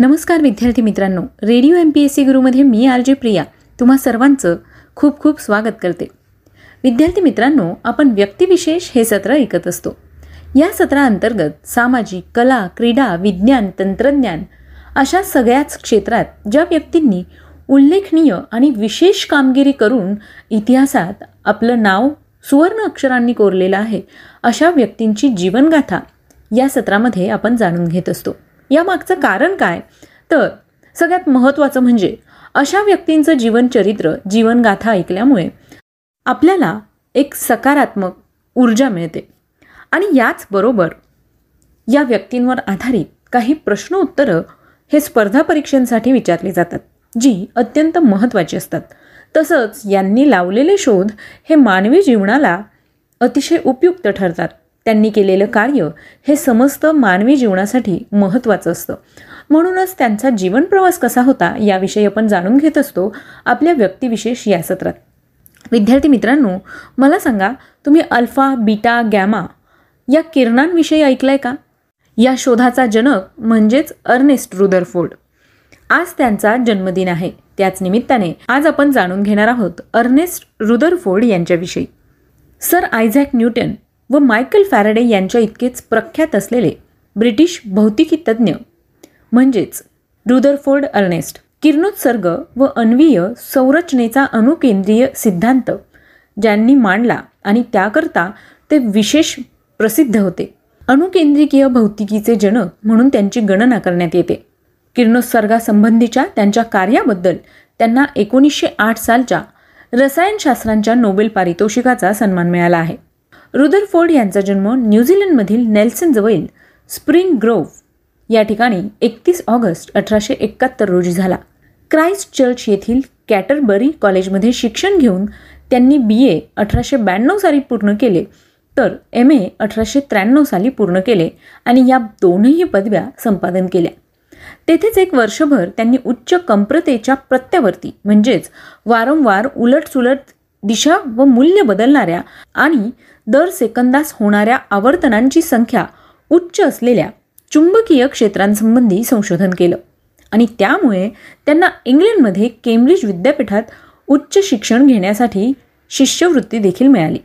नमस्कार विद्यार्थी मित्रांनो. Radio M P S C गुरुमध्ये मी आर जे प्रिया. तुम्हा सर्वांचं खूप खूप स्वागत करते. विद्यार्थी मित्रांनो आपण व्यक्तिविशेष हे सत्र ऐकत असतो. या सत्राअंतर्गत सामाजिक कला क्रीडा विज्ञान तंत्रज्ञान अशा सगळ्याच क्षेत्रात ज्या व्यक्तींनी उल्लेखनीय आणि विशेष कामगिरी करून इतिहासात आपलं नाव सुवर्ण अक्षरांनी कोरलेलं आहे अशा व्यक्तींची जीवनगाथा या सत्रामध्ये आपण जाणून घेत असतो. यामागचं कारण काय? तर सगळ्यात महत्त्वाचं म्हणजे अशा व्यक्तींचं जीवनचरित्र जीवनगाथा ऐकल्यामुळे आपल्याला एक सकारात्मक ऊर्जा मिळते. आणि याचबरोबर या व्यक्तींवर आधारित काही प्रश्न उत्तरं हे स्पर्धा परीक्षांसाठी विचारली जातात जी अत्यंत महत्त्वाची असतात. तसंच यांनी लावलेले शोध हे मानवी जीवनाला अतिशय उपयुक्त ठरतात. त्यांनी केलेलं कार्य हे समस्त मानवी जीवनासाठी महत्त्वाचं असतं. म्हणूनच त्यांचा जीवन प्रवास कसा होता याविषयी आपण जाणून घेत असतो आपल्या व्यक्तिविशेष या सत्रात. विद्यार्थी मित्रांनो मला सांगा तुम्ही अल्फा बीटा गॅमा या किरणांविषयी ऐकलंय का? या शोधाचा जनक म्हणजेच अर्नेस्ट रुदरफोर्ड. आज त्यांचा जन्मदिन आहे. त्याच निमित्ताने आज आपण जाणून घेणार आहोत अर्नेस्ट रुदरफोर्ड यांच्याविषयी. सर आयझॅक न्यूटन व मायकल फॅरेडे यांच्या इतकेच प्रख्यात असलेले ब्रिटिश भौतिकी तज्ज्ञ म्हणजेच रुदरफोर्ड अर्नेस्ट किरणोत्सर्ग व अन्वीय संरचनेचा अणुकेंद्रीय सिद्धांत ज्यांनी मांडला आणि त्याकरता ते विशेष प्रसिद्ध होते. अणुकेंद्रिकीय भौतिकीचे जनक म्हणून त्यांची गणना करण्यात येते. किरणोत्सर्गासंबंधीच्या त्यांच्या कार्याबद्दल त्यांना एकोणीसशे आठ सालच्या रसायनशास्त्रांच्या नोबेल पारितोषिकाचा सन्मान मिळाला आहे. रुदरफोर्ड यांचा जन्म न्यूझीलंडमधील नेल्सनजवळील स्प्रिंग ग्रोव्ह या ठिकाणी एकतीस ऑगस्ट अठराशे एकाहत्तर रोजी झाला. क्राईस्ट चर्च येथील कॅटरबरी कॉलेजमध्ये शिक्षण घेऊन त्यांनी बी ए अठराशे ब्याण्णव साली पूर्ण केले तर एम ए अठराशे त्र्याण्णव साली पूर्ण केले आणि या दोनही पदव्या संपादन केल्या. तेथेच एक वर्षभर त्यांनी उच्च कंप्रतेच्या प्रत्यावर्ती म्हणजेच वारंवार उलटसुलट दिशा व मूल्य बदलणाऱ्या आणि दर सेकंदास होणाऱ्या आवर्तनांची संख्या उच्च असलेल्या चुंबकीय क्षेत्रांसंबंधी संशोधन केलं. आणि त्यामुळे त्यांना इंग्लंडमध्ये केम्ब्रिज विद्यापीठात उच्च शिक्षण घेण्यासाठी शिष्यवृत्ती देखील मिळाली.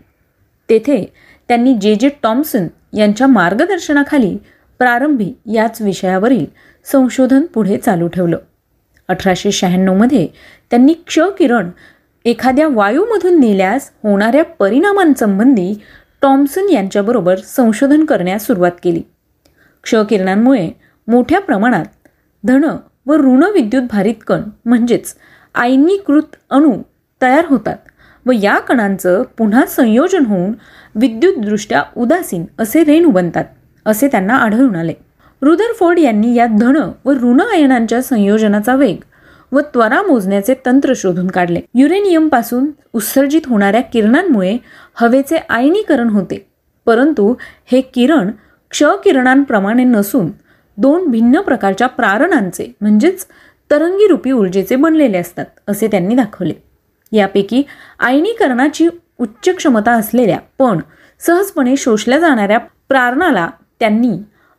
तेथे त्यांनी जे. जे. टॉम्सन यांच्या मार्गदर्शनाखाली प्रारंभी याच विषयावरील संशोधन पुढे चालू ठेवलं. अठराशे शहाण्णवमध्ये त्यांनी क्ष किरण एखाद्या वायूमधून नेल्यास होणाऱ्या परिणामांसंबंधी टॉम्सन यांच्याबरोबर संशोधन करण्यास सुरुवात केली. क्षकिरणांमुळे मोठ्या प्रमाणात धन व ऋण विद्युत भारित कण म्हणजेच आयनीकृत अणू तयार होतात व या कणांचं पुन्हा संयोजन होऊन विद्युतदृष्ट्या उदासीन असे रेणू बनतात असे त्यांना आढळून आले. रुदरफोर्ड यांनी या धन व ऋण आयनांच्या संयोजनाचा वेग व त्वरा मोजण्याचे तंत्र शोधून काढले. युरेनियमपासून उत्सर्जित होणाऱ्या किरणांमुळे हवेचे आयनीकरण होते. परंतु हे किरण क्ष किरणांप्रमाणे नसून दोन भिन्न प्रकारच्या प्रारणांचे म्हणजेच तरंगीरूपी ऊर्जेचे बनलेले असतात असे त्यांनी दाखवले. यापैकी आयनीकरणाची उच्च क्षमता असलेल्या पण सहजपणे शोषल्या जाणाऱ्या प्रारणाला त्यांनी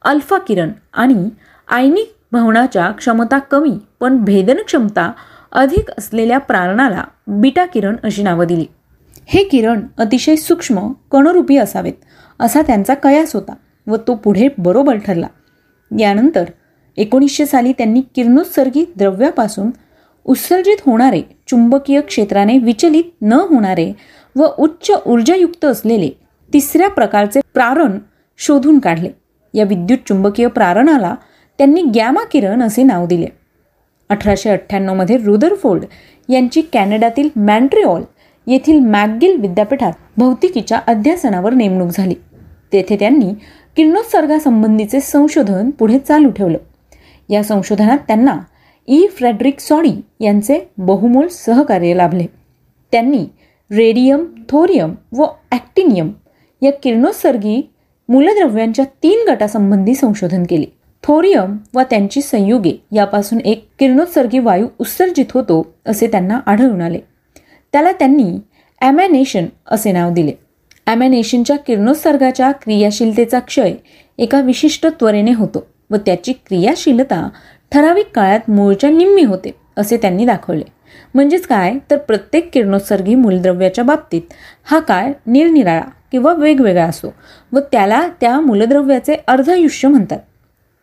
अल्फा किरण आणि आयनिक भवनाच्या क्षमता कमी पण भेदन क्षमता अधिक असलेल्या प्रारणाला बीटा किरण अशी नावं दिली. हे किरण अतिशय सूक्ष्म कणरूपी असावेत असा त्यांचा कयास होता व तो पुढे बरोबर ठरला. यानंतर एकोणीसशे साली त्यांनी किरणोत्सर्गी द्रव्यापासून उत्सर्जित होणारे चुंबकीय क्षेत्राने विचलित न होणारे व उच्च ऊर्जायुक्त असलेले तिसऱ्या प्रकारचे प्रारण शोधून काढले. या विद्युत चुंबकीय प्रारणाला त्यांनी गॅमा किरण असे नाव दिले. अठराशे अठ्ठ्याण्णवमध्ये रुदरफोर्ड यांची कॅनडातील मॅन्ट्रिऑल येथील मॅकगिल विद्यापीठात भौतिकीच्या अध्यासनावर नेमणूक झाली. तेथे त्यांनी किरणोत्सर्गासंबंधीचे संशोधन पुढे चालू ठेवलं. या संशोधनात त्यांना ई. फ्रेडरिक सॉडी यांचे बहुमोल सहकार्य लाभले. त्यांनी रेडियम थोरियम व ॲक्टिनियम या किरणोत्सर्गी मूलद्रव्यांच्या तीन गटासंबंधी संशोधन केले. थोरियम व त्यांची संयुगे यापासून एक किरणोत्सर्गी वायू उत्सर्जित होतो असे त्यांना आढळून आले. त्याला त्यांनी ॲमॅनेशन असे नाव दिले. ॲमॅनेशनच्या किरणोत्सर्गाच्या क्रियाशीलतेचा क्षय एका विशिष्ट त्वरेने होतो व त्याची क्रियाशीलता ठराविक काळात मूळच्या निम्मी होते असे त्यांनी दाखवले. म्हणजेच काय? तर प्रत्येक किरणोत्सर्गी मूलद्रव्याच्या बाबतीत हा काळ निरनिराळा किंवा वेगवेगळा असो व त्याला त्या मूलद्रव्याचे अर्धायुष्य म्हणतात.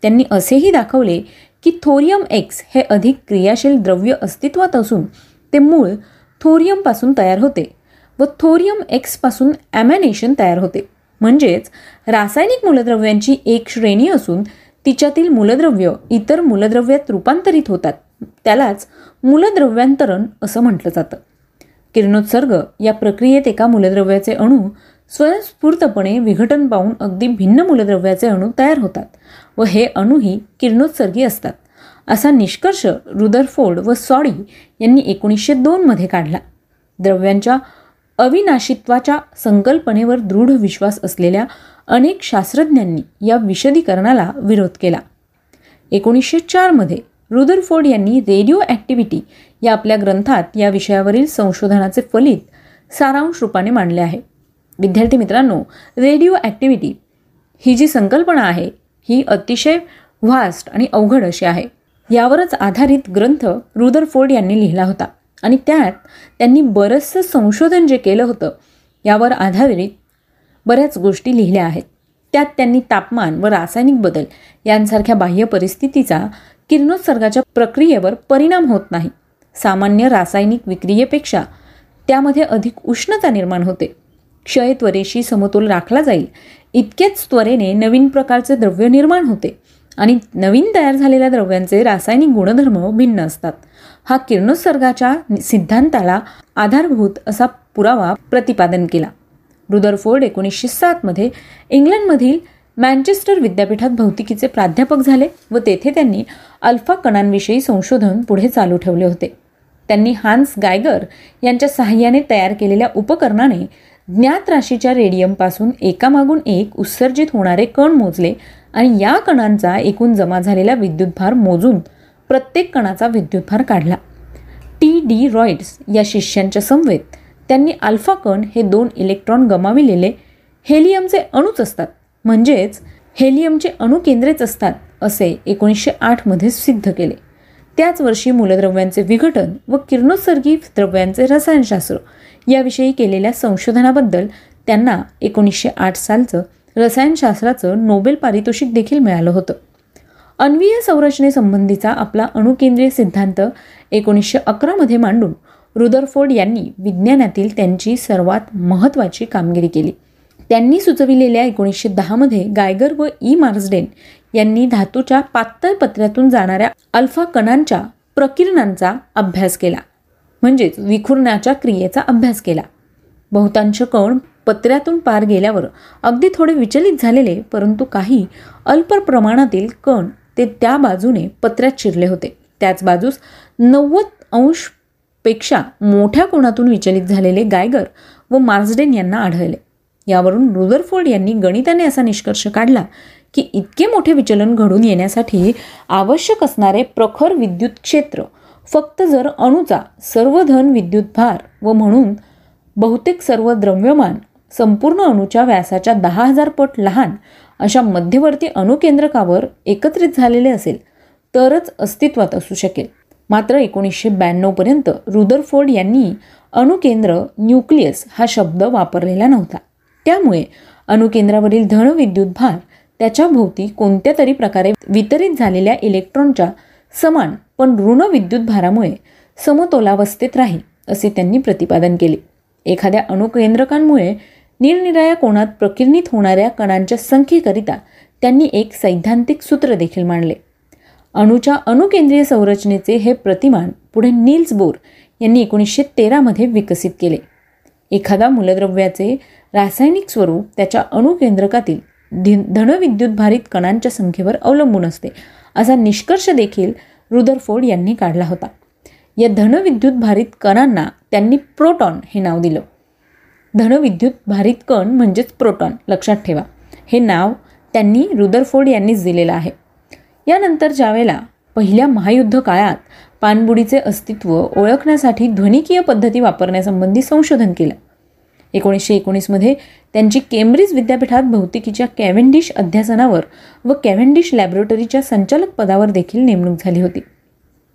त्यांनी असेही दाखवले की थोरियम एक्स हे अधिक क्रियाशील द्रव्य अस्तित्वात असून ते मूळ थोरियमपासून तयार होते व थोरियम एक्सपासून ॲमॅनेशन तयार होते. म्हणजेच रासायनिक मूलद्रव्यांची एक श्रेणी असून तिच्यातील मूलद्रव्य इतर मूलद्रव्यात रूपांतरित होतात. त्यालाच मूलद्रव्यांतरण असं म्हटलं जातं. किरणोत्सर्ग या प्रक्रियेत एका मूलद्रव्याचे अणू स्वयंस्फूर्तपणे विघटन पाहून अगदी भिन्न मूलद्रव्याचे अणू तयार होतात व हे अणूही किरणोत्सर्गी असतात. असा निष्कर्ष रुदरफोर्ड व सॉडी यांनी एकोणीसशे दोनमध्ये काढला. द्रव्यांच्या अविनाशित्वाच्या संकल्पनेवर दृढ विश्वास असलेल्या अनेक शास्त्रज्ञांनी या विशदीकरणाला विरोध केला. एकोणीसशे चारमध्ये रुदरफोर्ड यांनी रेडिओ ॲक्टिव्हिटी या आपल्या ग्रंथात या विषयावरील संशोधनाचे फलित सारांश रूपाने मांडले आहे. विद्यार्थी मित्रांनो रेडिओ ॲक्टिव्हिटी ही जी संकल्पना आहे ही अतिशय व्हास्ट आणि अवघड अशी आहे. यावरच आधारित ग्रंथ रुदरफोर्ड यांनी लिहिला होता आणि त्यात त्यांनी बरंचसं संशोधन जे केलं होतं यावर आधारित बऱ्याच गोष्टी लिहिल्या आहेत. त्यात त्यांनी तापमान व रासायनिक बदल यांसारख्या बाह्य परिस्थितीचा किरणोत्सर्गाच्या प्रक्रियेवर परिणाम होत नाही. सामान्य रासायनिक विक्रियेपेक्षा त्यामध्ये अधिक उष्णता निर्माण होते. क्षय त्वरेशी समतोल राखला जाईल. इतकेच त्वरेने नवीन प्रकारचे द्रव्य निर्माण होते आणि नवीन तयार झालेल्या द्रव्यांचे रासायनिक गुणधर्म भिन्न असतात. हा किरणोत्सर्गाच्या सिद्धांताला आधारभूत असा पुरावा प्रतिपादन केला. रुदरफोर्ड एकोणीसशे सातमध्ये इंग्लंडमधील मँचेस्टर विद्यापीठात भौतिकीचे प्राध्यापक झाले व तेथे त्यांनी अल्फा कणांविषयी संशोधन पुढे चालू ठेवले होते. त्यांनी हान्स गायगर यांच्या सहाय्याने तयार केलेल्या उपकरणाने ज्ञात राशीच्या रेडियमपासून एकामागून एक उत्सर्जित होणारे कण मोजले आणि या कणांचा एकूण जमा झालेला विद्युतभार मोजून प्रत्येक कणाचा विद्युतभार काढला. टी. डी. रॉइड्स या शिष्यांच्या समवेत त्यांनी अल्फा कण हे दोन इलेक्ट्रॉन गमाविलेले हेलियमचे अणूच असतात म्हणजेच हेलियमचे अणुकेंद्रेच असतात असे एकोणीसशे आठमध्ये सिद्ध केले. त्याच वर्षी मूलद्रव्यांचे विघटन व किरणोत्सर्गी द्रव्यांचे रसायनशास्त्र याविषयी केलेल्या संशोधनाबद्दल त्यांना एकोणीसशे आठ सालचं रसायनशास्त्राचं नोबेल पारितोषिक देखील मिळालं होतं. अन्वीय संरचनेसंबंधीचा आपला अणुकेंद्रीय सिद्धांत एकोणीसशे अकरामध्ये मांडून रुदरफोर्ड यांनी विज्ञानातील त्यांची सर्वात महत्त्वाची कामगिरी केली. त्यांनी सुचविलेल्या एकोणीसशे दहामध्ये गायगर व ई. मार्सडेन यांनी धातूच्या पातळ पत्र्यातून जाणाऱ्या अल्फा कणांच्या प्रकिरणांचा अभ्यास केला. म्हणजेच विखुरण्याच्या क्रियेचा अभ्यास केला. बहुतांश कण पत्र्यातून पार गेल्यावर अगदी थोडे विचलित झालेले परंतु काही अल्प प्रमाणातील कण ते त्या बाजूने पत्र्यात शिरले होते. त्याच बाजूस नव्वद अंशपेक्षा मोठ्या कोणातून विचलित झालेले गायगर व मार्सडेन यांना आढळले. यावरून रुदरफोर्ड यांनी गणिताने असा निष्कर्ष काढला की इतके मोठे विचलन घडून येण्यासाठी आवश्यक असणारे प्रखर विद्युत क्षेत्र फक्त जर अणूचा सर्व धन विद्युत भार व म्हणून बहुतेक सर्व द्रव्यमान संपूर्ण अणूच्या व्यासाच्या दहा हजार पट लहान अशा मध्यवर्ती अणुकेंद्रकावर एकत्रित झालेले असेल तरच अस्तित्वात असू शकेल. मात्र एकोणीसशे ब्याण्णवपर्यंत रुदरफोर्ड यांनी अणुकेंद्र न्यूक्लियस हा शब्द वापरलेला नव्हता. त्यामुळे अणुकेंद्रावरील धन विद्युत भार त्याच्या भोवती कोणत्या तरी प्रकारे वितरित झालेल्या इलेक्ट्रॉनच्या समान पण ऋण विद्युत भारामुळे समतोलावस्थेत राहील असे त्यांनी प्रतिपादन केले. एखाद्या अणुकेंद्रकांमुळे निरनिराळ्या कोणात प्रकिर्णित होणाऱ्या कणांच्या संख्येकरिता त्यांनी एक सैद्धांतिक सूत्र देखील मांडले. अणूच्या अणुकेंद्रीय संरचनेचे हे प्रतिमान पुढे नील्स बोर यांनी एकोणीसशे तेरामध्ये विकसित केले. एखादा मूलद्रव्याचे रासायनिक स्वरूप त्याच्या अणुकेंद्रकातील धनविद्युतभारित कणांच्या संख्येवर अवलंबून असते. असा निष्कर्ष देखील रुदरफोर्ड यांनी काढला होता. या धनविद्युत भारित कणांना त्यांनी प्रोटॉन हे नाव दिलं. धनविद्युत भारित कण म्हणजेच प्रोटॉन लक्षात ठेवा. हे नाव त्यांनी रुदरफोर्ड यांनीच दिलेलं आहे. यानंतर ज्यावेळेला पहिल्या महायुद्ध काळात पाणबुडीचे अस्तित्व ओळखण्यासाठी ध्वनिकीय पद्धती वापरण्यासंबंधी संशोधन केलं एकोणीसशे एकोणीसमध्ये त्यांची केम्ब्रिज विद्यापीठात भौतिकीच्या कॅव्हेंडिश अध्यासनावर व कॅव्हेंडिश लॅबोरेटरीच्या संचालक पदावर देखील नेमणूक झाली होती.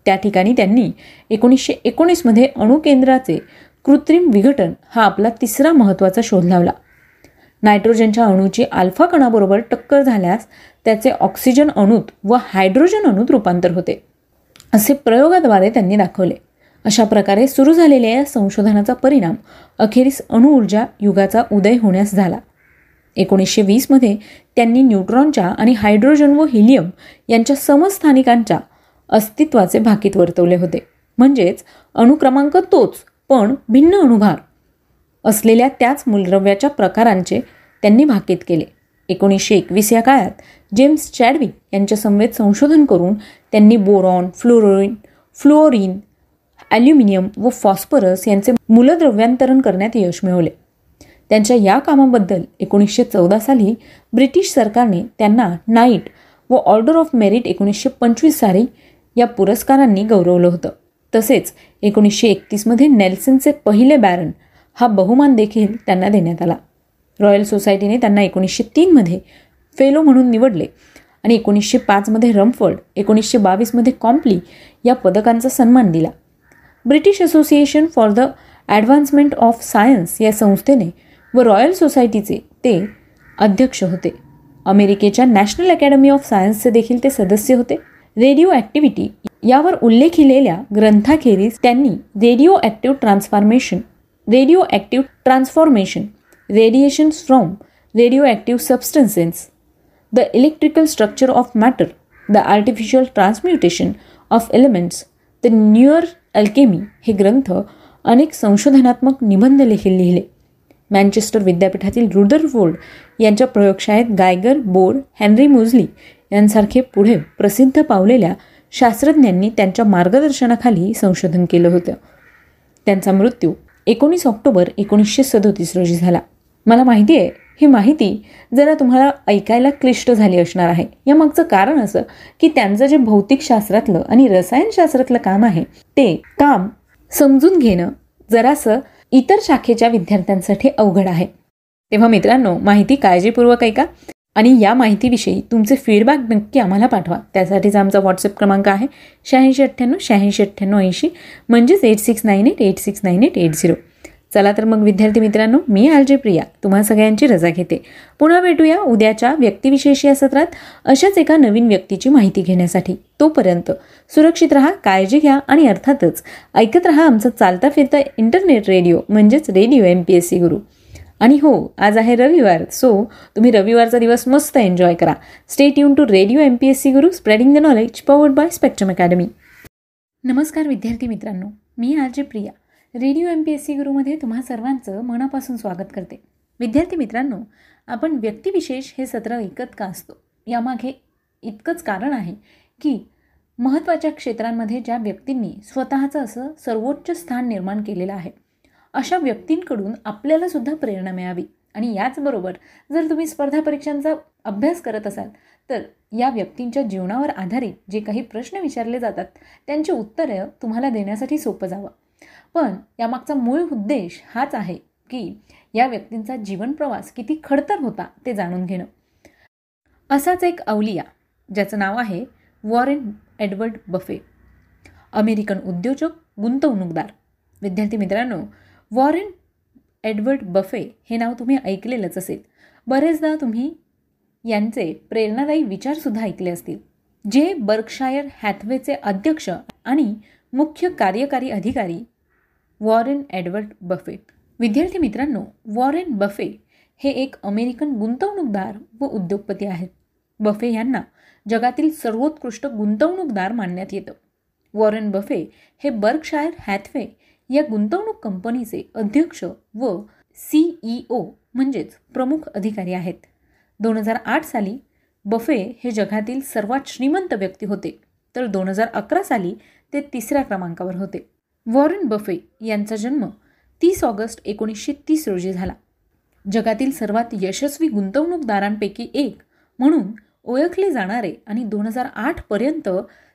त्या ठिकाणी त्यांनी एकोणीसशे एकोणीसमध्ये अणुकेंद्राचे कृत्रिम विघटन हा आपला तिसरा महत्त्वाचा शोध लावला. नायट्रोजनच्या अणूची अल्फा कणाबरोबर टक्कर झाल्यास त्याचे ऑक्सिजन अणूत व हायड्रोजन अणूत रूपांतर होते. असे प्रयोगाद्वारे त्यांनी दाखवले. अशा प्रकारे सुरू झालेल्या या संशोधनाचा परिणाम अखेरीस अणुऊर्जा युगाचा उदय होण्यास झाला. एकोणीसशे वीसमध्ये त्यांनी न्यूट्रॉनच्या आणि हायड्रोजन व हिलियम यांच्या समस्थानिकांच्या अस्तित्वाचे भाकीत वर्तवले होते. म्हणजेच अणुक्रमांक तोच पण भिन्न अणुभार असलेल्या त्याच मूलद्रव्याच्या प्रकारांचे त्यांनी भाकीत केले. एकोणीसशे एकवीस या काळात जेम्स चॅडविक यांच्या समवेत संशोधन करून त्यांनी बोरॉन फ्लोरोईन फ्लोरिन ॲल्युमिनियम व फॉस्फरस यांचे मूलद्रव्यांतरण करण्यात यश मिळवले. त्यांच्या या कामाबद्दल एकोणीसशे चौदा साली ब्रिटिश सरकारने त्यांना नाईट व ऑर्डर ऑफ मेरिट एकोणीसशे पंचवीस साली या पुरस्कारांनी गौरवलं होतं. तसेच एकोणीसशे एकतीसमध्ये नेल्सनचे पहिले बॅरन हा बहुमान देखील त्यांना देण्यात आला. रॉयल सोसायटीने त्यांना एकोणीसशे तीनमध्ये फेलो म्हणून निवडले आणि एकोणीसशे पाचमध्ये रमफर्ड एकोणीसशे बावीसमध्ये कॉम्प्ली या पदकांचा सन्मान दिला. British Association for the Advancement of Science या संस्थेने व रॉयल सोसायटीचे ते अध्यक्ष होते. अमेरिकेच्या नॅशनल अकॅडमी ऑफ सायन्सचे देखील ते सदस्य होते. रेडिओ ॲक्टिव्हिटी यावर उल्लेखिलेल्या ग्रंथाखेरीज त्यांनी radioactive transformation radioactive transformation radiations from radioactive substances the electrical structure of matter the artificial transmutation of elements the newer alchemy हे ग्रंथ अनेक संशोधनात्मक निबंध देखील लिहिले. मँचेस्टर विद्यापीठातील रुदरफोर्ड यांच्या प्रयोगशाळेत गायगर बोर हॅनरी मुझली यांसारखे पुढे प्रसिद्ध पावलेल्या शास्त्रज्ञांनी त्यांच्या मार्गदर्शनाखाली संशोधन केलं होतं. त्यांचा मृत्यू एकोणीस ऑक्टोबर एकोणीसशे सदोतीस रोजी झाला. मला माहिती आहे ही माहिती जरा तुम्हाला ऐकायला क्लिष्ट झाली असणार आहे. यामागचं कारण असं की त्यांचं जे भौतिकशास्त्रातलं आणि रसायनशास्त्रातलं काम आहे ते काम समजून घेणं जरासं इतर शाखेच्या विद्यार्थ्यांसाठी अवघड आहे. तेव्हा मित्रांनो माहिती काळजीपूर्वक ऐका आणि या माहितीविषयी तुमचे फीडबॅक नक्की आम्हाला पाठवा. त्यासाठीचा आमचा व्हॉट्सअप क्रमांक आहे शहाऐंशी अठ्ठ्याण्णव शहाऐंशी अठ्ठ्याण्णव ऐंशी म्हणजेच eight six nine eight eight six nine eight eight zero चला तर मग विद्यार्थी मित्रांनो मी आलजे प्रिया तुम्हा सगळ्यांची रजा घेते. पुन्हा भेटूया उद्याच्या व्यक्तिविशेष या सत्रात अशाच एका नवीन व्यक्तीची माहिती घेण्यासाठी. तोपर्यंत सुरक्षित राहा काळजी घ्या आणि अर्थातच ऐकत राहा आमचं चालता फिरता इंटरनेट रेडिओ म्हणजेच radio M P S C Guru. आणि हो आज आहे रविवार सो तुम्ही रविवारचा दिवस मस्त एन्जॉय करा. Stay युन to radio M P S C Guru spreading the knowledge powered by Spectrum Academy नमस्कार विद्यार्थी मित्रांनो मी RJ Priya. Radio M P S C गुरुमध्ये तुम्हा सर्वांचं मनापासून स्वागत करते. विद्यार्थी मित्रांनो आपण व्यक्तिविशेष हे सत्र ऐकत का असतो? यामागे इतकंच कारण आहे की महत्त्वाच्या क्षेत्रांमध्ये ज्या व्यक्तींनी स्वतःचं असं सर्वोच्च स्थान निर्माण केलेलं आहे अशा व्यक्तींकडून आपल्यालासुद्धा प्रेरणा मिळावी. आणि याचबरोबर जर तुम्ही स्पर्धा परीक्षांचा अभ्यास करत असाल तर या व्यक्तींच्या जीवनावर आधारित जे काही प्रश्न विचारले जातात त्यांची उत्तरं तुम्हाला देण्यासाठी सोपं जावं. पण यामागचा मूळ उद्देश हाच आहे की या व्यक्तींचा जीवन प्रवास किती खडतर होता ते जाणून घेणं. असाच एक अवलिया ज्याचं नाव आहे वॉरेन एडवर्ड बफे अमेरिकन उद्योजक गुंतवणूकदार. विद्यार्थी मित्रांनो वॉरेन एडवर्ड बफे हे नाव तुम्ही ऐकलेलंच असेल. बरेचदा तुम्ही यांचे प्रेरणादायी विचारसुद्धा ऐकले असतील. जे बर्कशायर हॅथवेचे अध्यक्ष आणि मुख्य कार्यकारी अधिकारी वॉरेन एडवर्ड बफे. विद्यार्थी मित्रांनो वॉरेन बफे हे एक अमेरिकन गुंतवणूकदार व उद्योगपती आहेत. बफे यांना जगातील सर्वोत्कृष्ट गुंतवणूकदार मानण्यात येतं. वॉरेन बफे हे बर्कशायर हॅथवे या गुंतवणूक कंपनीचे अध्यक्ष व सीईओ म्हणजेच प्रमुख अधिकारी आहेत. दोन हजार आठ साली बफे हे जगातील सर्वात श्रीमंत व्यक्ती होते. तर दोन हजार अकरा साली ते तिसऱ्या क्रमांकावर होते. वॉरेन बफे यांचा जन्म तीस ऑगस्ट एकोणीसशे तीस रोजी झाला. जगातील सर्वात यशस्वी गुंतवणूकदारांपैकी एक म्हणून ओळखले जाणारे आणि दोन हजार आठपर्यंत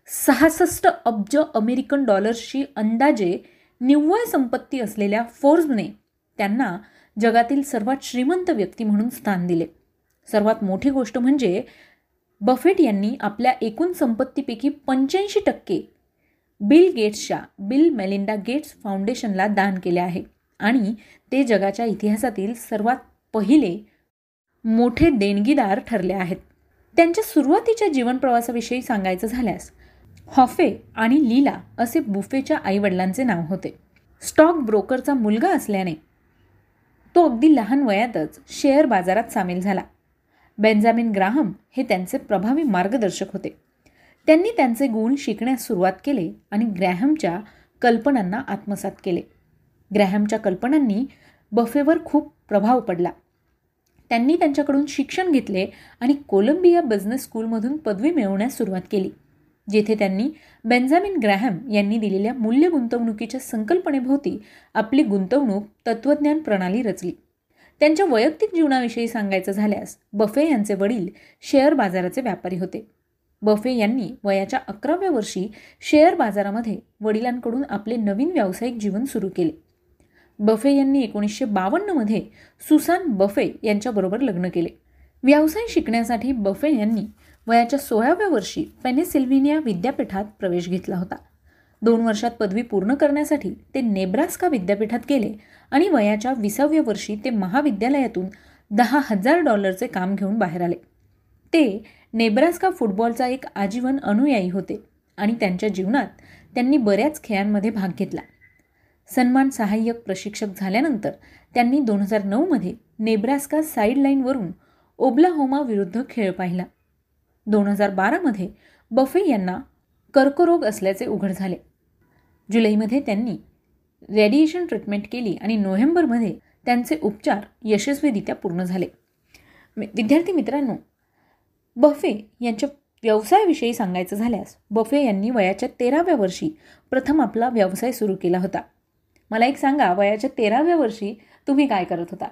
सहासष्ट अब्ज अमेरिकन डॉलर्सची अंदाजे निव्वळ संपत्ती असलेल्या फोर्ब्सने त्यांना जगातील सर्वात श्रीमंत व्यक्ती म्हणून स्थान दिले. सर्वात मोठी गोष्ट म्हणजे बफेट यांनी आपल्या एकूण संपत्तीपैकी पंच्याऐंशी टक्के बिल गेट्सच्या बिल मेलिंडा गेट्स फाउंडेशनला दान केले आहे. आणि ते जगाच्या इतिहासातील सर्वात पहिले मोठे देणगीदार ठरले आहेत. त्यांच्या सुरुवातीच्या जीवनप्रवासाविषयी सांगायचं झाल्यास हॉफे आणि लीला असे बुफेच्या आईवडिलांचे नाव होते. स्टॉक ब्रोकरचा मुलगा असल्याने तो अगदी लहान वयातच शेअर बाजारात सामील झाला. बेंजामिन ग्राहम हे त्यांचे प्रभावी मार्गदर्शक होते. त्यांनी त्यांचे गुण शिकण्यास सुरुवात केले आणि ग्रॅहमच्या कल्पनांना आत्मसात केले. ग्रॅहमच्या कल्पनांनी बफेवर खूप प्रभाव पडला. त्यांनी त्यांच्याकडून शिक्षण घेतले आणि कोलंबिया बिझनेस स्कूलमधून पदवी मिळवण्यास सुरुवात केली जेथे त्यांनी बेंजामिन ग्रॅहम यांनी दिलेल्या मूल्य गुंतवणुकीच्या संकल्पनेभोवती आपली गुंतवणूक तत्त्वज्ञान प्रणाली रचली. त्यांच्या वैयक्तिक जीवनाविषयी सांगायचं झाल्यास बफे यांचे वडील शेअर बाजाराचे व्यापारी होते. बफे यांनी वयाच्या अकराव्या वर्षी शेअर बाजारामध्ये वडिलांकडून आपले नवीन व्यावसायिक जीवन सुरू केले. बफे यांनी एकोणीसशे बावन्नमध्ये सुसान बफे यांच्याबरोबर लग्न केले. व्यवसाय शिकण्यासाठी बफे यांनी वयाच्या सोळाव्या वर्षी पेनेसिल्व्हिनिया विद्यापीठात प्रवेश घेतला होता. दोन वर्षात पदवी पूर्ण करण्यासाठी ते नेब्रास्का विद्यापीठात गेले आणि वयाच्या विसाव्या वर्षी ते महाविद्यालयातून दहा हजार डॉलरचे काम घेऊन बाहेर आले. ते नेब्रास्का फुटबॉलचा एक आजीवन अनुयायी होते आणि त्यांच्या जीवनात त्यांनी बऱ्याच खेळांमध्ये भाग घेतला. सन्मान सहाय्यक प्रशिक्षक झाल्यानंतर त्यांनी दोन हजार नऊमध्ये नेब्रास्का साईडलाईनवरून ओब्लाहोमा विरुद्ध खेळ पाहिला. दोन हजार बारामध्ये बफे यांना कर्करोग असल्याचे उघड झाले. जुलैमध्ये त्यांनी रेडिएशन ट्रीटमेंट केली आणि नोव्हेंबरमध्ये त्यांचे उपचार यशस्वीरित्या पूर्ण झाले. विद्यार्थी मित्रांनो बफे यांच्या व्यवसायाविषयी सांगायचं झाल्यास बफे यांनी वयाच्या तेराव्या वर्षी प्रथम आपला व्यवसाय सुरू केला होता. मला एक सांगा वयाच्या तेराव्या वर्षी तुम्ही काय करत होता?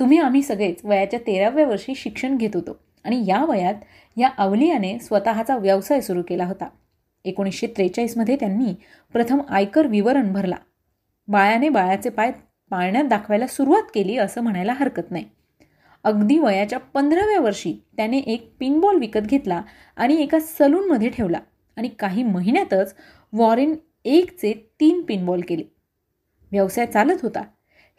तुम्ही आम्ही सगळेच वयाच्या तेराव्या वर्षी शिक्षण घेत होतो आणि या वयात या अवलियाने स्वतःचा व्यवसाय सुरू केला होता. एकोणीसशे त्रेचाळीसमध्ये त्यांनी प्रथम आयकर विवरण भरला. बाळाने बाळाचे पाय पाळण्यात दाखवायला सुरुवात केली असं म्हणायला हरकत नाही. अगदी वयाच्या पंधराव्या वर्षी त्याने एक पिनबॉल विकत घेतला आणि एका सलूनमध्ये ठेवला. आणि काही महिन्यातच वॉरेन एकचे तीन पिनबॉल केले. व्यवसाय चालत होता.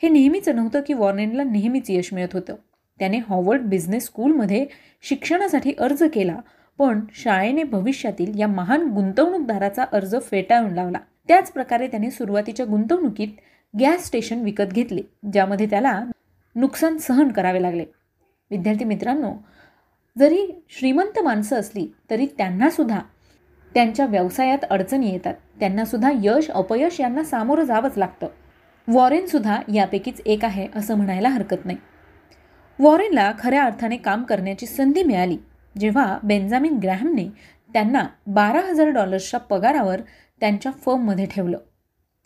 हे नेहमीच नव्हतं की वॉरेनला नेहमीच यश मिळत होतं. त्याने हॉवर्ड बिझनेस स्कूलमध्ये शिक्षणासाठी अर्ज केला पण शाळेने भविष्यातील या महान गुंतवणूकदाराचा अर्ज फेटाळून लावला. त्याच प्रकारे त्याने सुरुवातीच्या गुंतवणुकीत गॅस स्टेशन विकत घेतले ज्यामध्ये त्याला नुकसान सहन करावे लागले. विद्यार्थी मित्रांनो जरी श्रीमंत माणसं असली तरी त्यांनासुद्धा त्यांच्या व्यवसायात अडचणी येतात. त्यांनासुद्धा यश अपयश यांना सामोरं जावंच लागतं. वॉरेनसुद्धा यापैकीच एक आहे असं म्हणायला हरकत नाही. वॉरेनला खऱ्या अर्थाने काम करण्याची संधी मिळाली जेव्हा बेंजामिन ग्रॅहमने त्यांना बारा हजार डॉलर्सच्या पगारावर त्यांच्या फर्ममध्ये ठेवलं.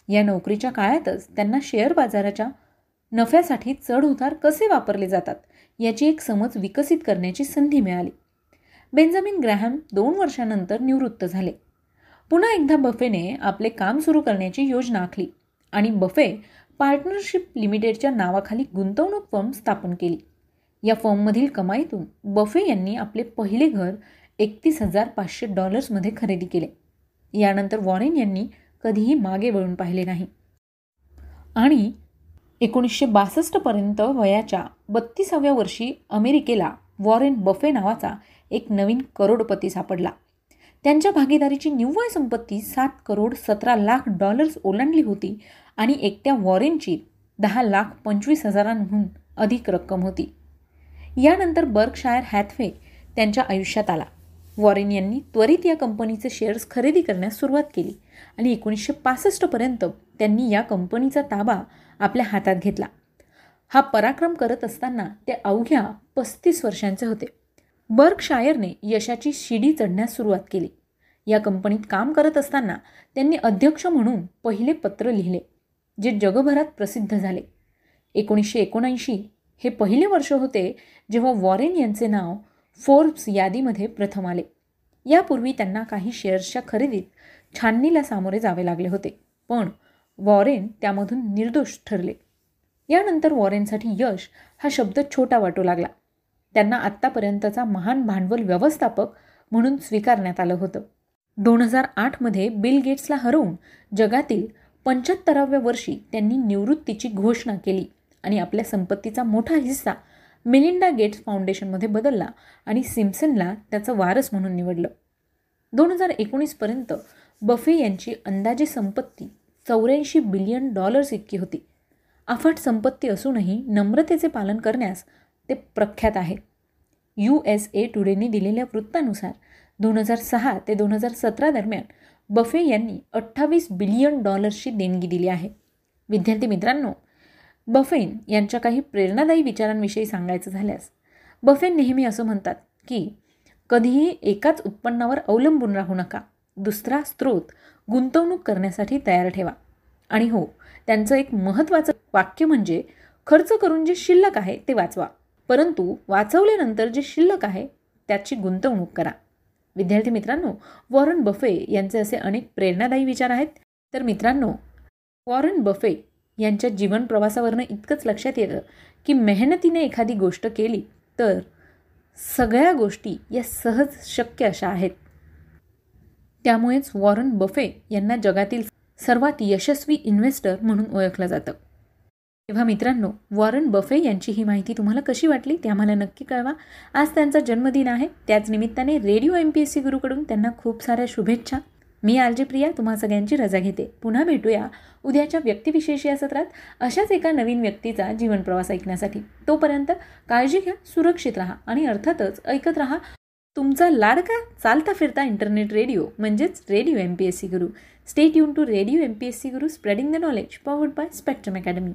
या नोकरीच्या काळातच त्यांना शेअर बाजाराच्या नफ्यासाठी चढ उतार कसे वापरले जातात याची एक समज विकसित करण्याची संधी मिळाली. बेंजामिन ग्रॅहम दोन वर्षानंतर निवृत्त झाले. पुन्हा एकदा बफेने आपले काम सुरू करण्याची योजना आखली आणि बफे पार्टनरशिप लिमिटेडच्या नावाखाली गुंतवणूक फर्म स्थापन केली. या फर्ममधील कमाईतून बफे यांनी आपले पहिले घर एकतीस हजार पाचशे डॉलर्समध्ये खरेदी केले. यानंतर वॉरेन यांनी कधीही मागे वळून पाहिले नाही. आणि एकोणीसशे बासष्टपर्यंत वयाच्या बत्तीसाव्या वर्षी अमेरिकेला वॉरेन बफे नावाचा एक नवीन करोडपती सापडला. त्यांच्या भागीदारीची निव्वळ संपत्ती सात करोड सतरा लाख डॉलर्स ओलांडली होती आणि एकट्या वॉरेनची दहा लाख पंचवीस हजारांहून अधिक रक्कम होती. यानंतर बर्कशायर हॅथवे त्यांच्या आयुष्यात आला. वॉरेन यांनी त्वरित या कंपनीचे शेअर्स खरेदी करण्यास सुरुवात केली आणि एकोणीसशे पासष्टपर्यंत त्यांनी या कंपनीचा ताबा आपल्या हातात घेतला. हा पराक्रम करत असताना ते अवघ्या पस्तीस वर्षांचे होते. बर्कशायरने यशाची शिडी चढण्यास सुरुवात केली. या कंपनीत काम करत असताना त्यांनी अध्यक्ष म्हणून पहिले पत्र लिहिले जे जगभरात प्रसिद्ध झाले. एकोणीसशे एकोणऐंशी हे पहिले वर्ष होते जेव्हा वॉरेन यांचे नाव फोर्ब्स यादीमध्ये प्रथम आले. यापूर्वी त्यांना काही शेअर्सच्या खरेदीत छाननीला सामोरे जावे लागले होते. पण वॉरेन त्यामधून निर्दोष ठरले. यानंतर वॉरेनसाठी यश हा शब्द छोटा वाटू लागला. त्यांना आत्तापर्यंतचा महान भांडवल व्यवस्थापक म्हणून स्वीकारण्यात आलं होतं. दोन हजार आठमध्ये बिल गेट्सला हरवून जगातील पंच्याहत्तराव्या वर्षी त्यांनी निवृत्तीची घोषणा केली आणि आपल्या संपत्तीचा मोठा हिस्सा मिलिंडा गेट्स फाउंडेशनमध्ये बदलला आणि सिम्सनला त्याचं वारस म्हणून निवडलं. दोन हजार एकोणीसपर्यंत बफे यांची अंदाजे संपत्ती चौऱ्याऐंशी बिलियन डॉलर्स इतकी होती. अफाट संपत्ती असूनही नम्रतेचे पालन करण्यास ते प्रख्यात आहे. यू एस ए टुडेने दिलेल्या वृत्तानुसार दोन हजार सहा ते दोन हजार सतरा दरम्यान बफे यांनी अठ्ठावीस बिलियन डॉलर्सची देणगी दिली आहे. विद्यार्थी मित्रांनो बफेन यांच्या काही प्रेरणादायी विचारांविषयी सांगायचं झाल्यास बफेन नेहमी असं म्हणतात की कधीही एकाच उत्पन्नावर अवलंबून राहू नका. दुसरा स्रोत गुंतवणूक करण्यासाठी तयार ठेवा. आणि हो त्यांचं एक महत्त्वाचं वाक्य म्हणजे खर्च करून जे शिल्लक आहे ते वाचवा. परंतु वाचवल्यानंतर जे शिल्लक आहे त्याची गुंतवणूक करा. विद्यार्थी मित्रांनो वॉरन बफे यांचे असे अनेक प्रेरणादायी विचार आहेत. तर मित्रांनो वॉरन बफे यांच्या जीवन प्रवासावरनं इतकंच लक्षात येतं की मेहनतीने एखादी गोष्ट केली तर सगळ्या गोष्टी या सहज शक्य अशा आहेत. त्यामुळेच वॉरन बफे यांना जगातील सर्वात यशस्वी इन्व्हेस्टर म्हणून ओळखलं जातं. तेव्हा मित्रांनो वॉरन बफे यांची ही माहिती तुम्हाला कशी वाटली ते आम्हाला नक्की कळवा. आज त्यांचा जन्मदिन आहे. त्याच निमित्ताने radio M P S C गुरुकडून त्यांना खूप साऱ्या शुभेच्छा. मी आलजी प्रिया तुम्हा सगळ्यांची रजा घेते. पुन्हा भेटूया उद्याच्या व्यक्तिविशेष या सत्रात अशाच एका नवीन व्यक्तीचा जीवन प्रवास ऐकण्यासाठी. तोपर्यंत काळजी घ्या सुरक्षित राहा आणि अर्थातच ऐकत राहा तुमचा लाडका चालता फिरता इंटरनेट रेडिओ म्हणजेच radio M P S C Guru stay युन to radio M P S C Guru spreading the knowledge powered by Spectrum Academy